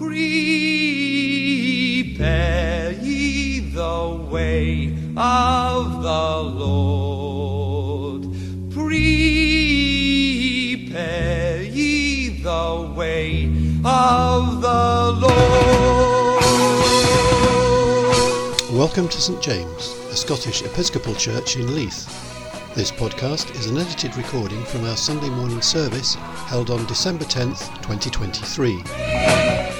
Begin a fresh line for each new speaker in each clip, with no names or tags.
Prepare ye the way of the Lord. Prepare ye the way of the Lord.
Welcome to St James, a Scottish Episcopal church in Leith. This podcast is an edited recording from our Sunday morning service held on December 10th, 2023.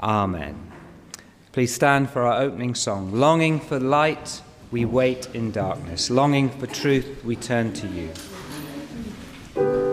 Amen. Please stand for our opening song. Longing for light, we wait in darkness. Longing for truth, we turn to you.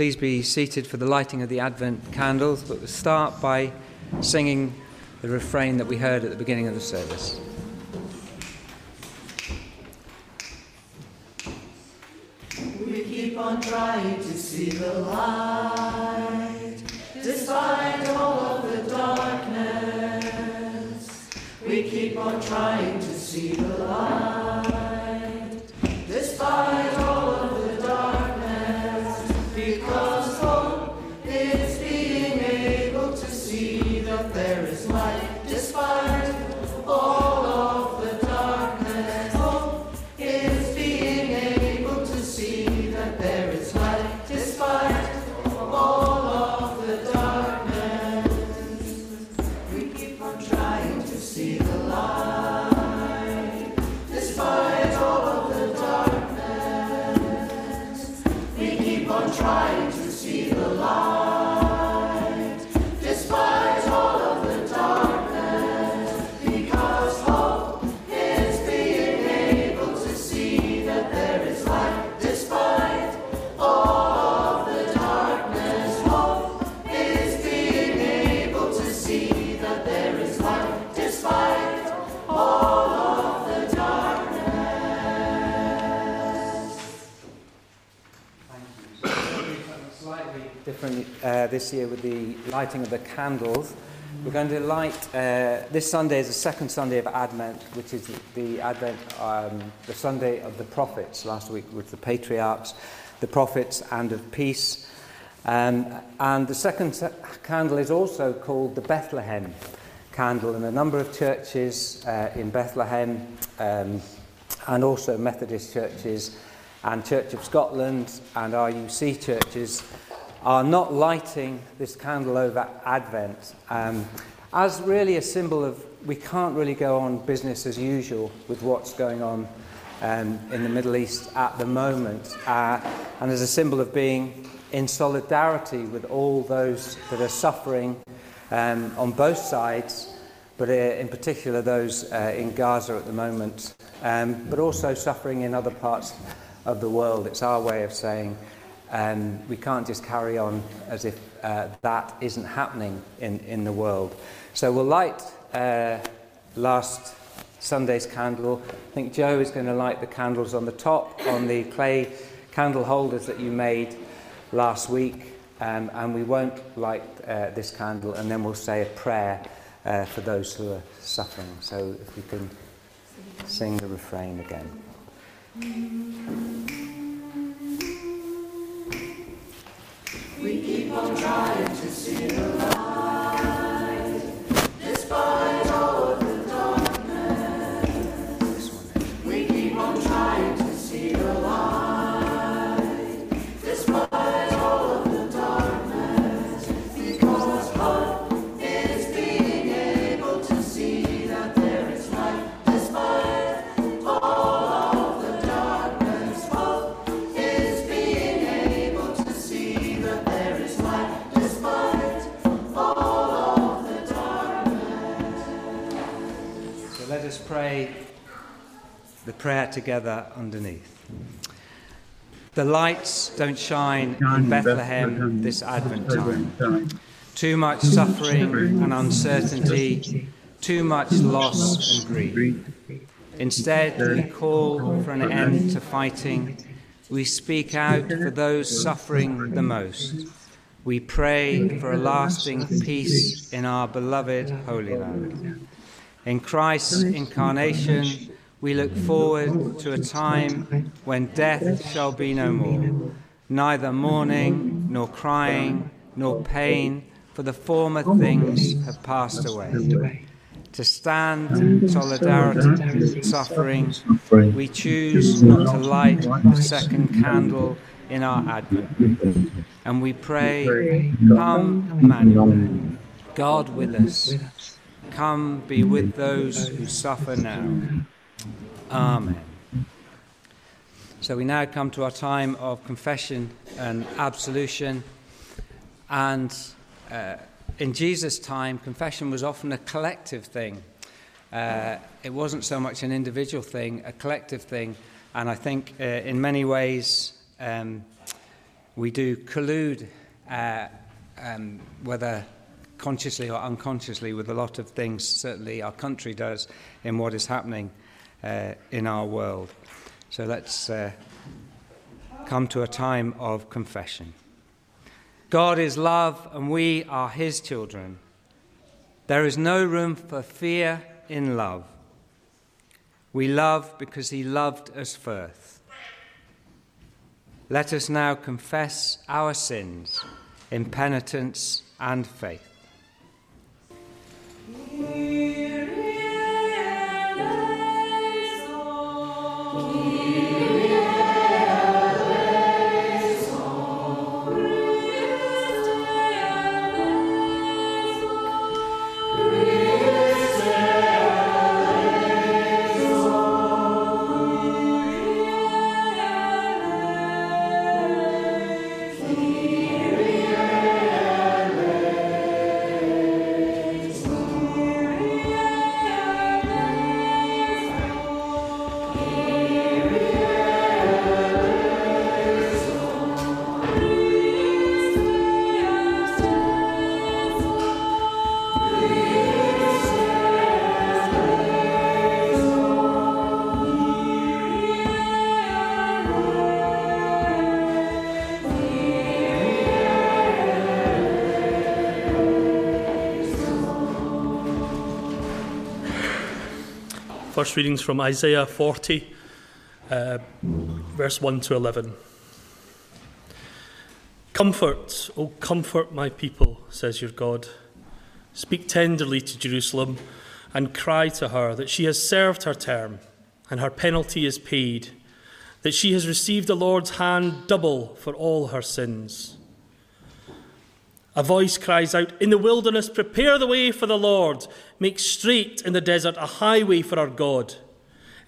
Please be seated for the lighting of the Advent candles, but we'll start by singing the refrain that we heard at the beginning of the service.
We keep on trying to see the light,
despite
all of the darkness. We keep on trying to see the light.
Uh, this year with the lighting of the candles. We're going to light, uh, this Sunday is the second Sunday of Advent, which is the Advent, um, the Sunday of the prophets. Last week with the patriarchs, the prophets, and of peace. Um, and the second candle is also called the Bethlehem candle, and a number of churches uh, in Bethlehem um, and also Methodist churches and Church of Scotland and URC churches are not lighting this candle over Advent um, as really a symbol of we can't really go on business as usual with what's going on um, in the Middle East at the moment, uh, and as a symbol of being in solidarity with all those that are suffering um, on both sides, but uh, in particular those uh, in Gaza at the moment, um, but also suffering in other parts of the world. It's our way of saying um, we can't just carry on as if uh, that isn't happening in, in the world. So we'll light uh, last Sunday's candle. I think Joe is going to light the candles on the top on the clay candle holders that you made last week. Um, and we won't light uh, this candle, and then we'll say a prayer uh, for those who are suffering. So if we can sing the refrain again.
We keep on trying to see the
prayer together underneath. The lights don't shine in Bethlehem this Advent time. Too much suffering and uncertainty, too much loss and grief. Instead, we call for an end to fighting. We speak out for those suffering the most. We pray for a lasting peace in our beloved Holy Land. In Christ's incarnation, we look forward to a time when death shall be no more, neither mourning, nor crying, nor pain, for the former things have passed away. To stand in solidarity with suffering, we choose not to light a second candle in our Advent. And we pray, Come, Emmanuel, God with us. Come be with those who suffer now. Amen. So we now come to our time of confession and absolution. And uh, in Jesus' time, confession was often a collective thing. Uh, it wasn't so much an individual thing, a collective thing. And I think uh, in many ways um, we do collude, uh, um, whether consciously or unconsciously, with a lot of things, certainly our country does, in what is happening uh, in our world. So let's uh, come to a time of confession. God is love, and we are his children. There is no room for fear in love. We love because he loved us first. Let us now confess our sins in penitence and faith.
First readings from Isaiah 40, uh, verse 1 to 11. Comfort, O comfort my people, says your God. Speak tenderly to Jerusalem and cry to her that she has served her term and her penalty is paid, that she has received the Lord's hand double for all her sins. A voice cries out, In the wilderness, prepare the way for the Lord, make straight in the desert a highway for our God.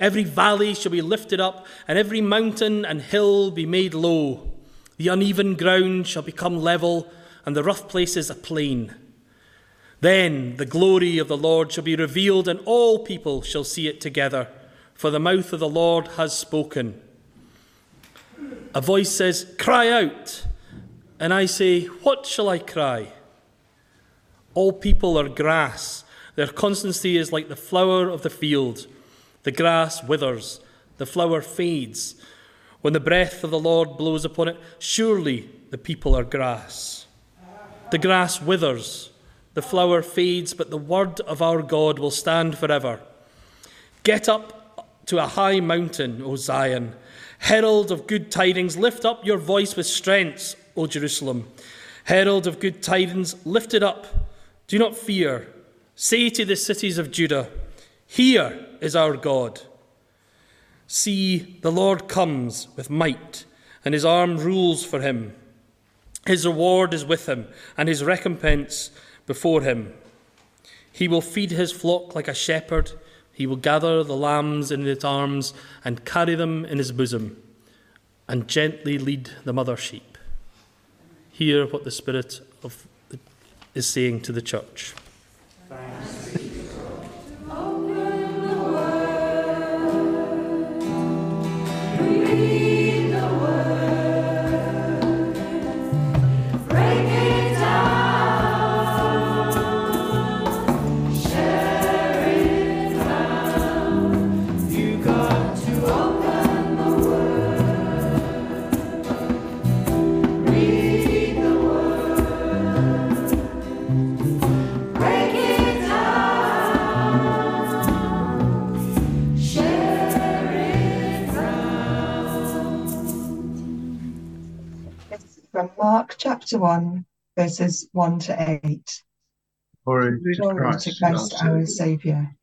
Every valley shall be lifted up, and every mountain and hill be made low. The uneven ground shall become level, and the rough places a plain. Then the glory of the Lord shall be revealed, and all people shall see it together, for the mouth of the Lord has spoken. A voice says, Cry out. And I say, What shall I cry? All people are grass. Their constancy is like the flower of the field. The grass withers, the flower fades. When the breath of the Lord blows upon it, surely the people are grass. The grass withers, the flower fades, but the word of our God will stand forever. Get up to a high mountain, O Zion. Herald of good tidings, lift up your voice with strength, O Jerusalem. Herald of good tidings, lift it up. Do not fear. Say to the cities of Judah, Here is our God. See, the Lord comes with might, and his arm rules for him. His reward is with him, and his recompense before him. He will feed his flock like a shepherd. He will gather the lambs in his arms and carry them in his bosom, and gently lead the mother sheep. Hear what the Spirit of is saying to the church.
Read
Chapter 1, verses 1 to 8.
Glory to
Glory
Christ,
to Christ
our
our Saviour.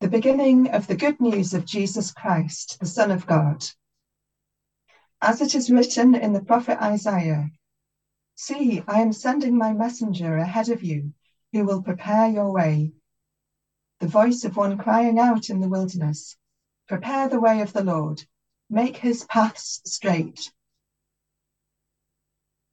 The beginning of the good news of Jesus Christ, the Son of God. As it is written in the prophet Isaiah See, I am sending my messenger ahead of you, who will prepare your way. The voice of one crying out in the wilderness Prepare the way of the Lord, make his paths straight.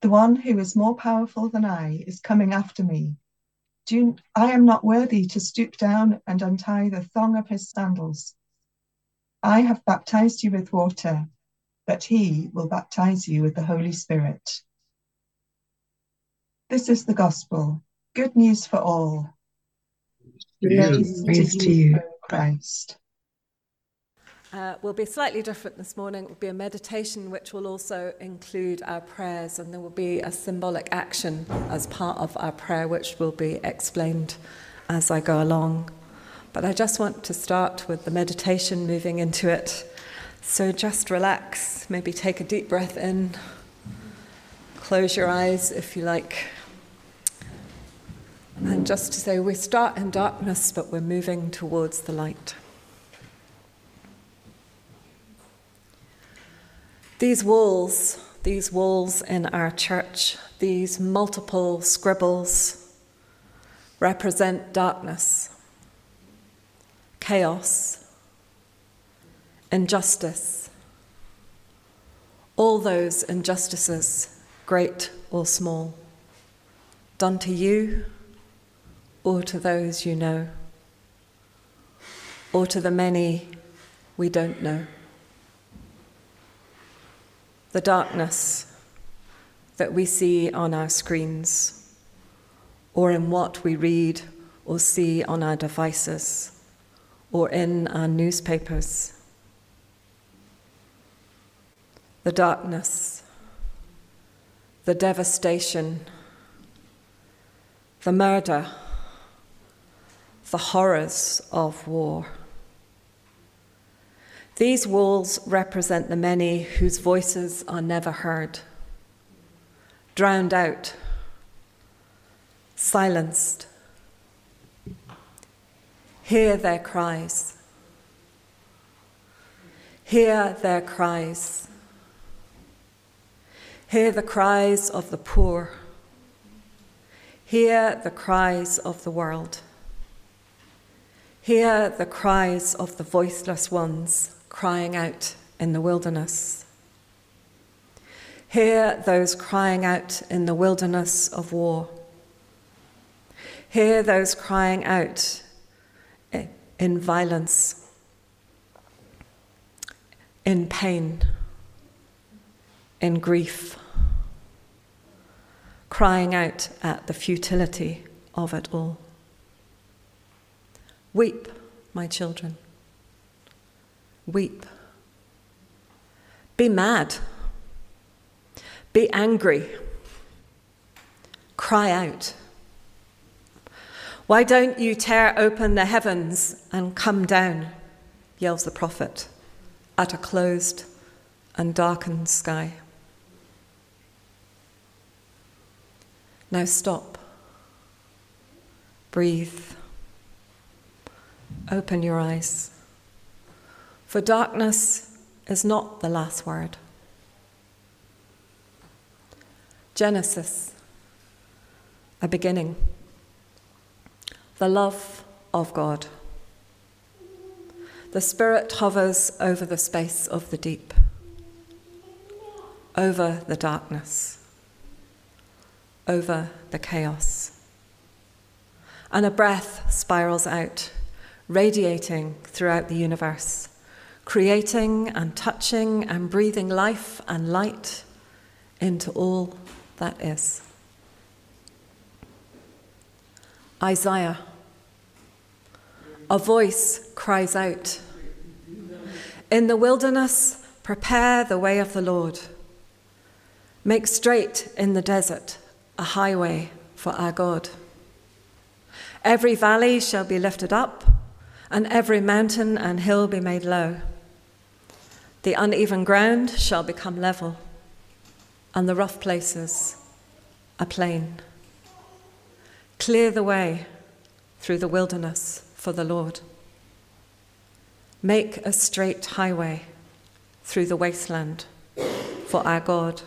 The one who is more powerful than I is coming after me. Do I am not worthy to stoop down and untie the thong of his sandals. I have baptized you with water, but he will baptize you with the Holy Spirit. This is the gospel, good news for all. Praise,
Praise
to you. Christ.
Uh, will be slightly different this morning. It will be a meditation which will also include our prayers, and there will be a symbolic action as part of our prayer, which will be explained as I go along. But I just want to start with the meditation, moving into it. So just relax, maybe take a deep breath in, close your eyes if you like. And just to say, we start in darkness, but we're moving towards the light. These walls, these walls in our church, these multiple scribbles represent darkness, chaos, injustice, all those injustices, great or small, done to you or to those you know. or to the many we don't know. The darkness that we see on our screens, or in what we read or see on our devices, or in our newspapers. The darkness, the devastation, the murder, the horrors of war. These walls represent the many whose voices are never heard, drowned out, silenced. Hear their cries. Hear their cries. Hear the cries of the poor. Hear the cries of the world. Hear the cries of the voiceless ones crying out in the wilderness. Hear those crying out in the wilderness of war. Hear those crying out in violence, in pain, in grief, crying out at the futility of it all. Weep, my children. Weep. Be mad. Be angry. Cry out. Why don't you tear open the heavens and come down? yells the prophet at a closed and darkened sky. Now stop. Breathe. Open your eyes. For darkness is not the last word. Genesis, a beginning. The love of God. The Spirit hovers over the space of the deep, over the darkness, over the chaos. And a breath spirals out, radiating throughout the universe, creating and touching and breathing life and light into all that is. Isaiah a voice cries out In the wilderness, prepare the way of the Lord. Make straight in the desert a highway for our God. Every valley shall be lifted up, and every mountain and hill be made low. The uneven ground shall become level, and the rough places a plain. Clear the way through the wilderness for the Lord. Make a straight highway through the wasteland for our God.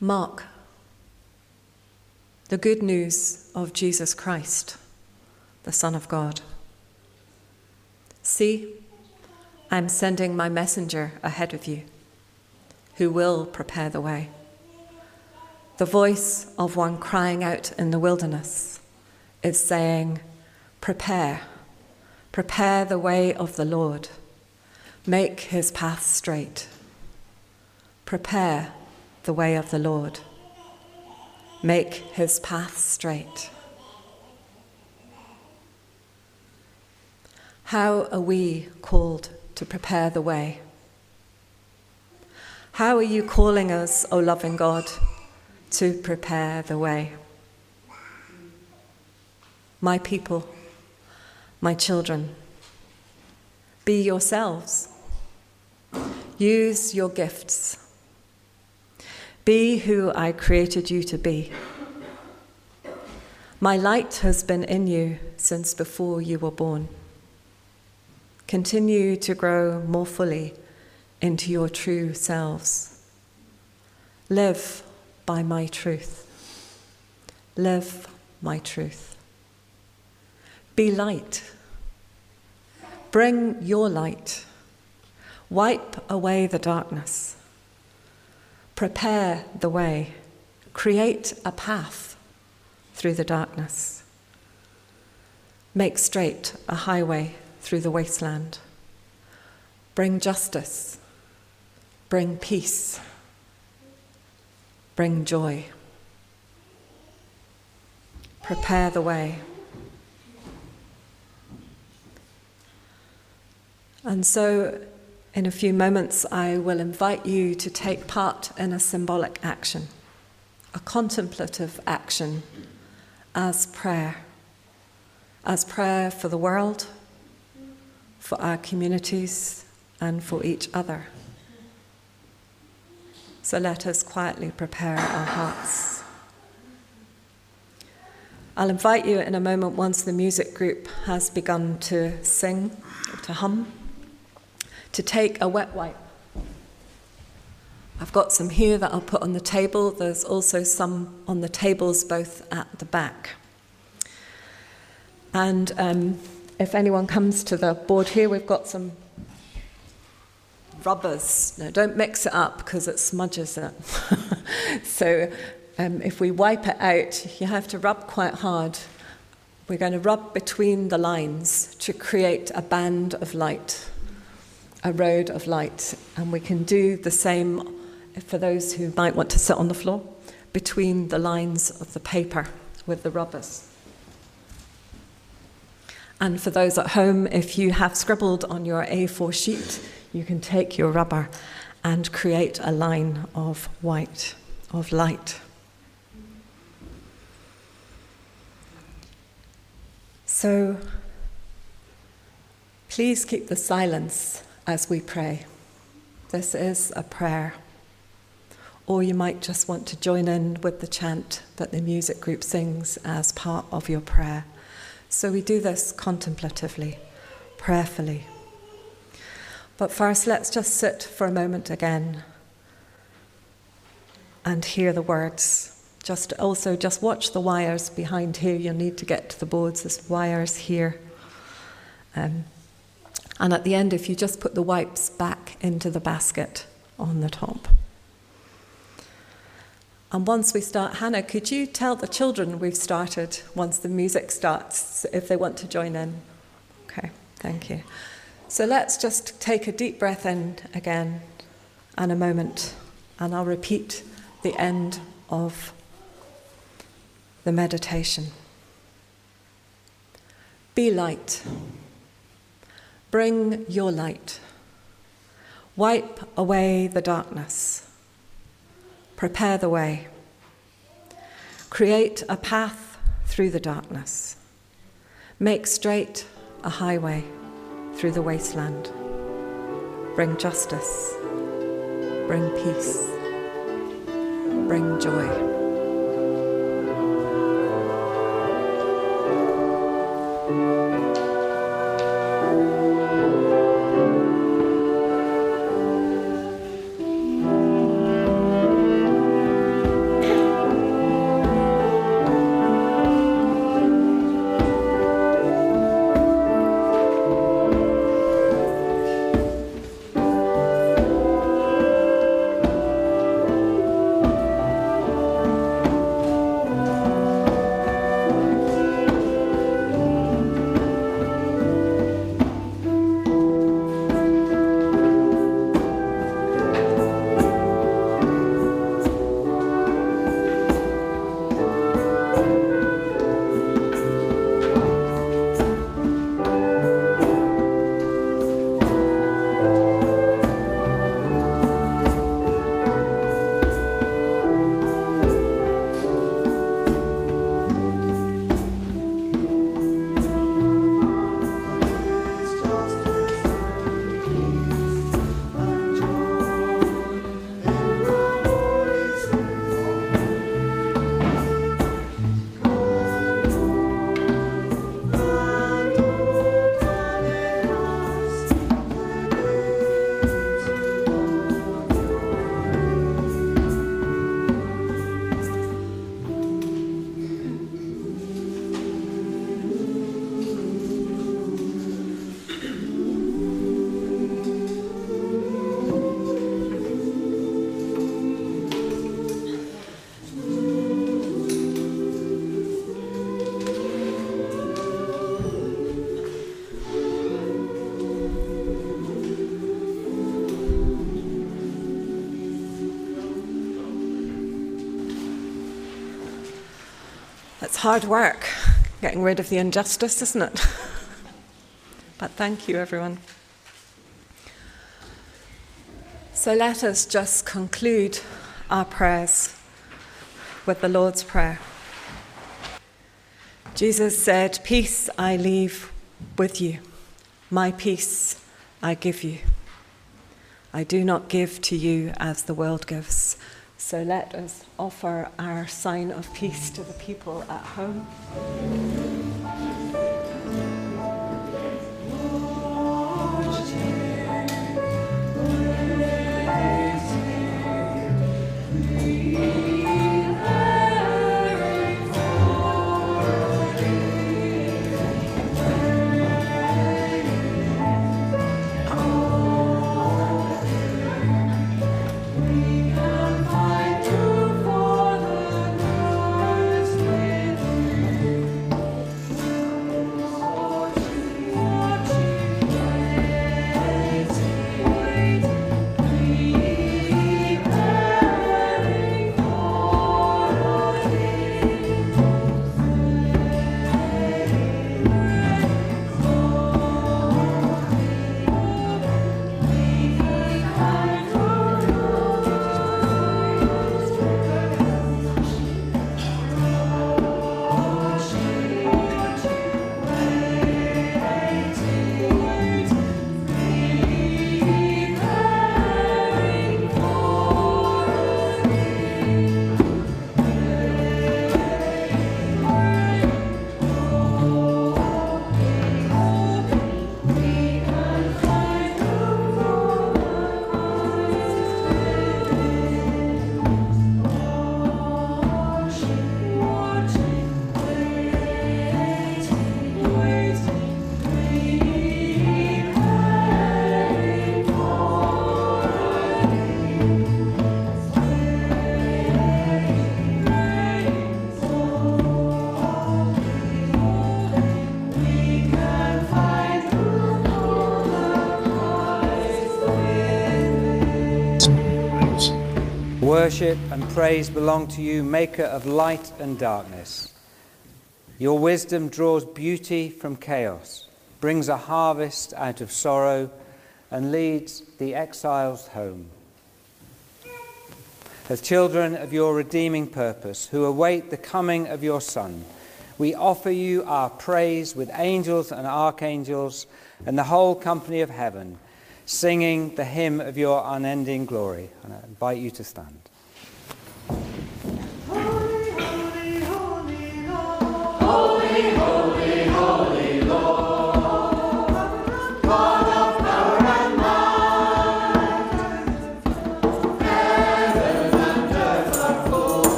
Mark the good news of Jesus Christ, the Son of God. See, I'm sending my messenger ahead of you, who will prepare the way. The voice of one crying out in the wilderness is saying, Prepare, prepare the way of the Lord, make his path straight. Prepare the way of the Lord, make his path straight. How are we called to prepare the way? How are you calling us, O loving God, to prepare the way? My people, my children, be yourselves. Use your gifts. Be who I created you to be. My light has been in you since before you were born. Continue to grow more fully into your true selves. Live by my truth. Live my truth. Be light. Bring your light. Wipe away the darkness. Prepare the way. Create a path through the darkness. Make straight a highway through the wasteland. Bring justice. Bring peace. Bring joy. Prepare the way. And so, in a few moments, I will invite you to take part in a symbolic action, a contemplative action as prayer, as prayer for the world, for our communities, and for each other. So let us quietly prepare our hearts. I'll invite you in a moment once the music group has begun to sing, to hum to take a wet wipe. I've got some here that I'll put on the table. There's also some on the tables both at the back. And um, if anyone comes to the board here, we've got some rubbers. No, don't mix it up because it smudges it. so um, if we wipe it out, you have to rub quite hard. We're going to rub between the lines to create a band of light a road of light. And we can do the same for those who might want to sit on the floor between the lines of the paper with the rubbers. And for those at home, if you have scribbled on your A4 sheet, you can take your rubber and create a line of white, of light. So please keep the silence as we pray. This is a prayer. Or you might just want to join in with the chant that the music group sings as part of your prayer. So we do this contemplatively, prayerfully. But first, let's just sit for a moment again and hear the words. Just also, just watch the wires behind here. You'll need to get to the boards. There's wires here. Um, and at the end, if you just put the wipes back into the basket on the top. And once we start, Hannah, could you tell the children we've started once the music starts if they want to join in? Okay, thank you. So let's just take a deep breath in again and a moment, and I'll repeat the end of the meditation. Be light. Bring your light. Wipe away the darkness. Prepare the way. Create a path through the darkness. Make straight a highway through the wasteland. Bring justice. Bring peace. Bring joy. Hard work getting rid of the injustice, isn't it? but thank you, everyone. So let us just conclude our prayers with the Lord's Prayer. Jesus said, Peace I leave with you, my peace I give you. I do not give to you as the world gives. So let us offer our sign of peace to the people at home.
Worship and praise belong to you, maker of light and darkness. Your wisdom draws beauty from chaos, brings a harvest out of sorrow, and leads the exiles home. As children of your redeeming purpose, who await the coming of your Son, we offer you our praise with angels and archangels and the whole company of heaven, singing the hymn of your unending glory. And I invite you to stand.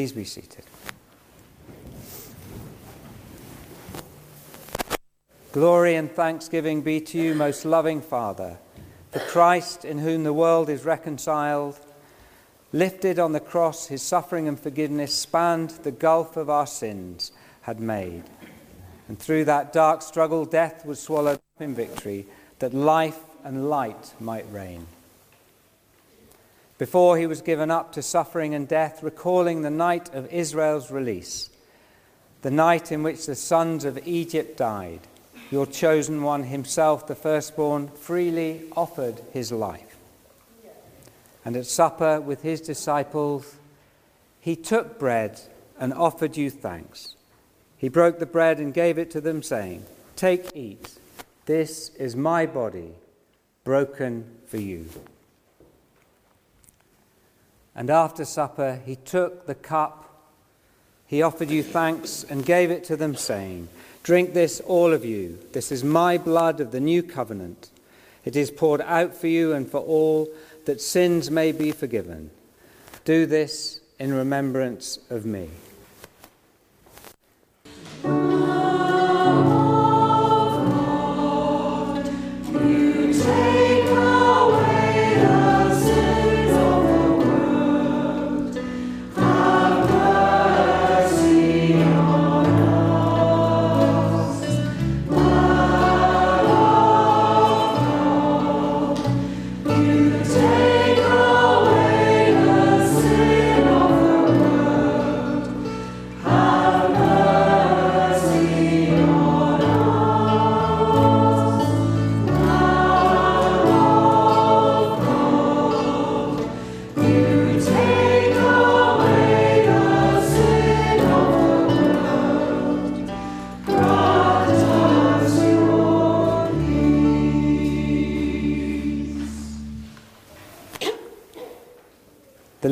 Please be seated. Glory and thanksgiving be to you, most loving Father, for Christ, in whom the world is reconciled, lifted on the cross, his suffering and forgiveness spanned the gulf of our sins, had made. And through that dark struggle, death was swallowed up in victory, that life and light might reign. Before he was given up to suffering and death, recalling the night of Israel's release, the night in which the sons of Egypt died, your chosen one himself, the firstborn, freely offered his life. And at supper with his disciples, he took bread and offered you thanks. He broke the bread and gave it to them, saying, Take, eat. This is my body, broken for you. And after supper, he took the cup. He offered you thanks and gave it to them, saying, Drink this, all of you. This is my blood of the new covenant. It is poured out for you and for all, that sins may be forgiven. Do this in remembrance of me.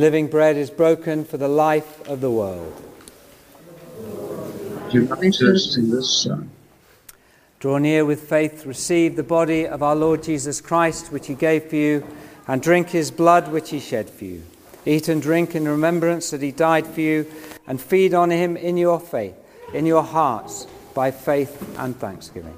living bread is broken for the life of the world.
Unite us in this Son.
Draw near with faith, receive the body of our Lord Jesus Christ, which he gave for you, and drink his blood, which he shed for you. Eat and drink in remembrance that he died for you, and feed on him in your faith, in your hearts, by faith and thanksgiving.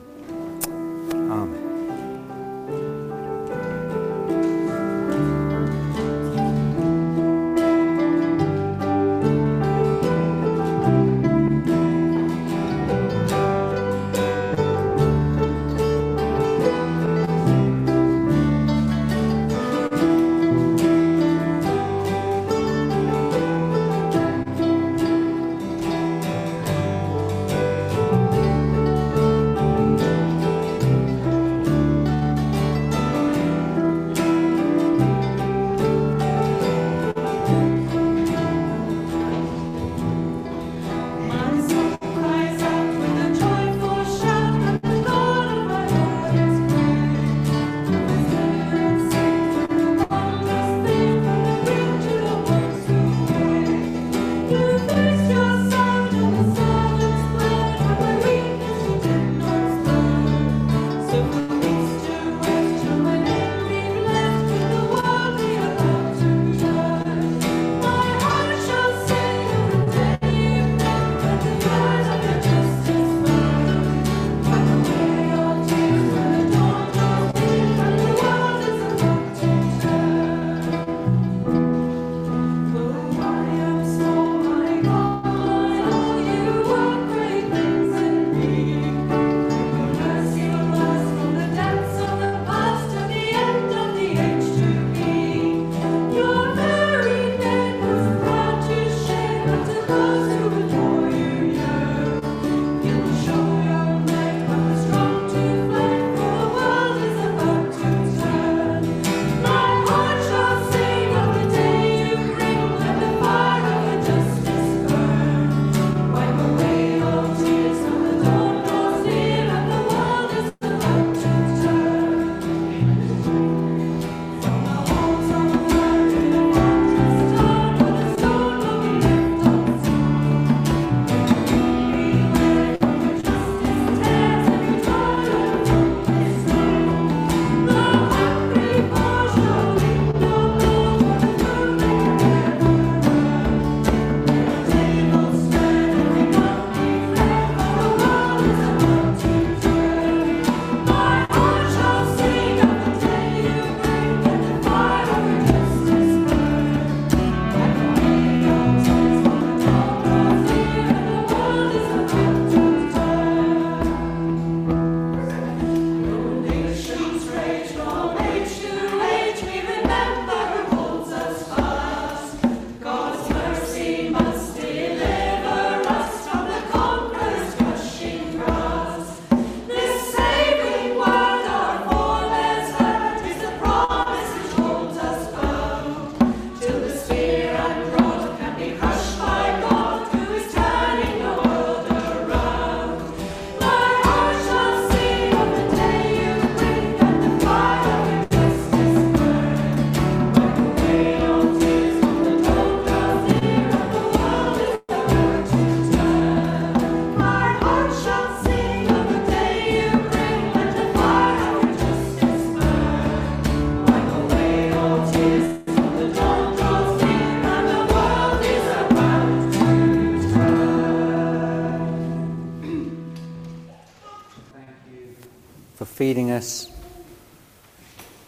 for feeding us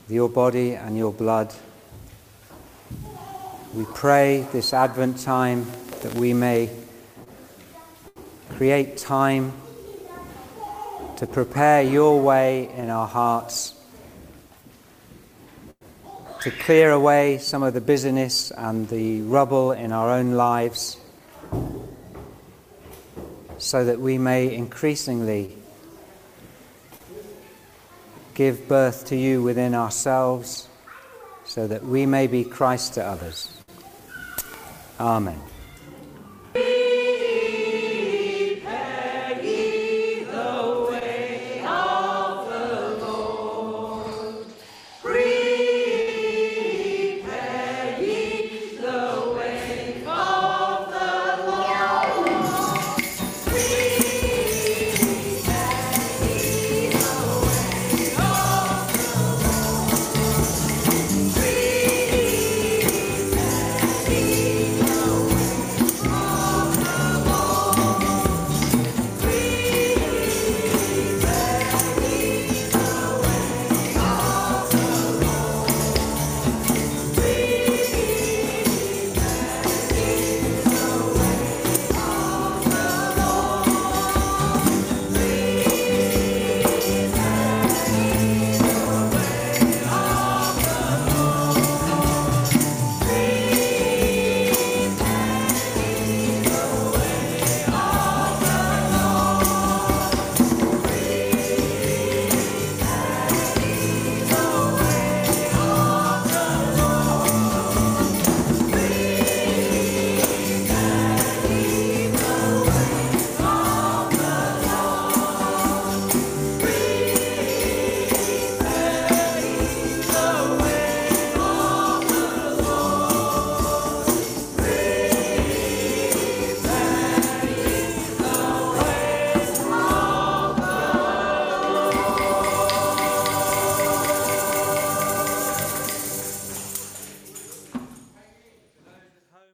with your body and your blood. We pray this Advent time that we may create time to prepare your way in our hearts, to clear away some of the busyness and the rubble in our own lives, so that we may increasingly give birth to you within ourselves so that we may be Christ to others. Amen.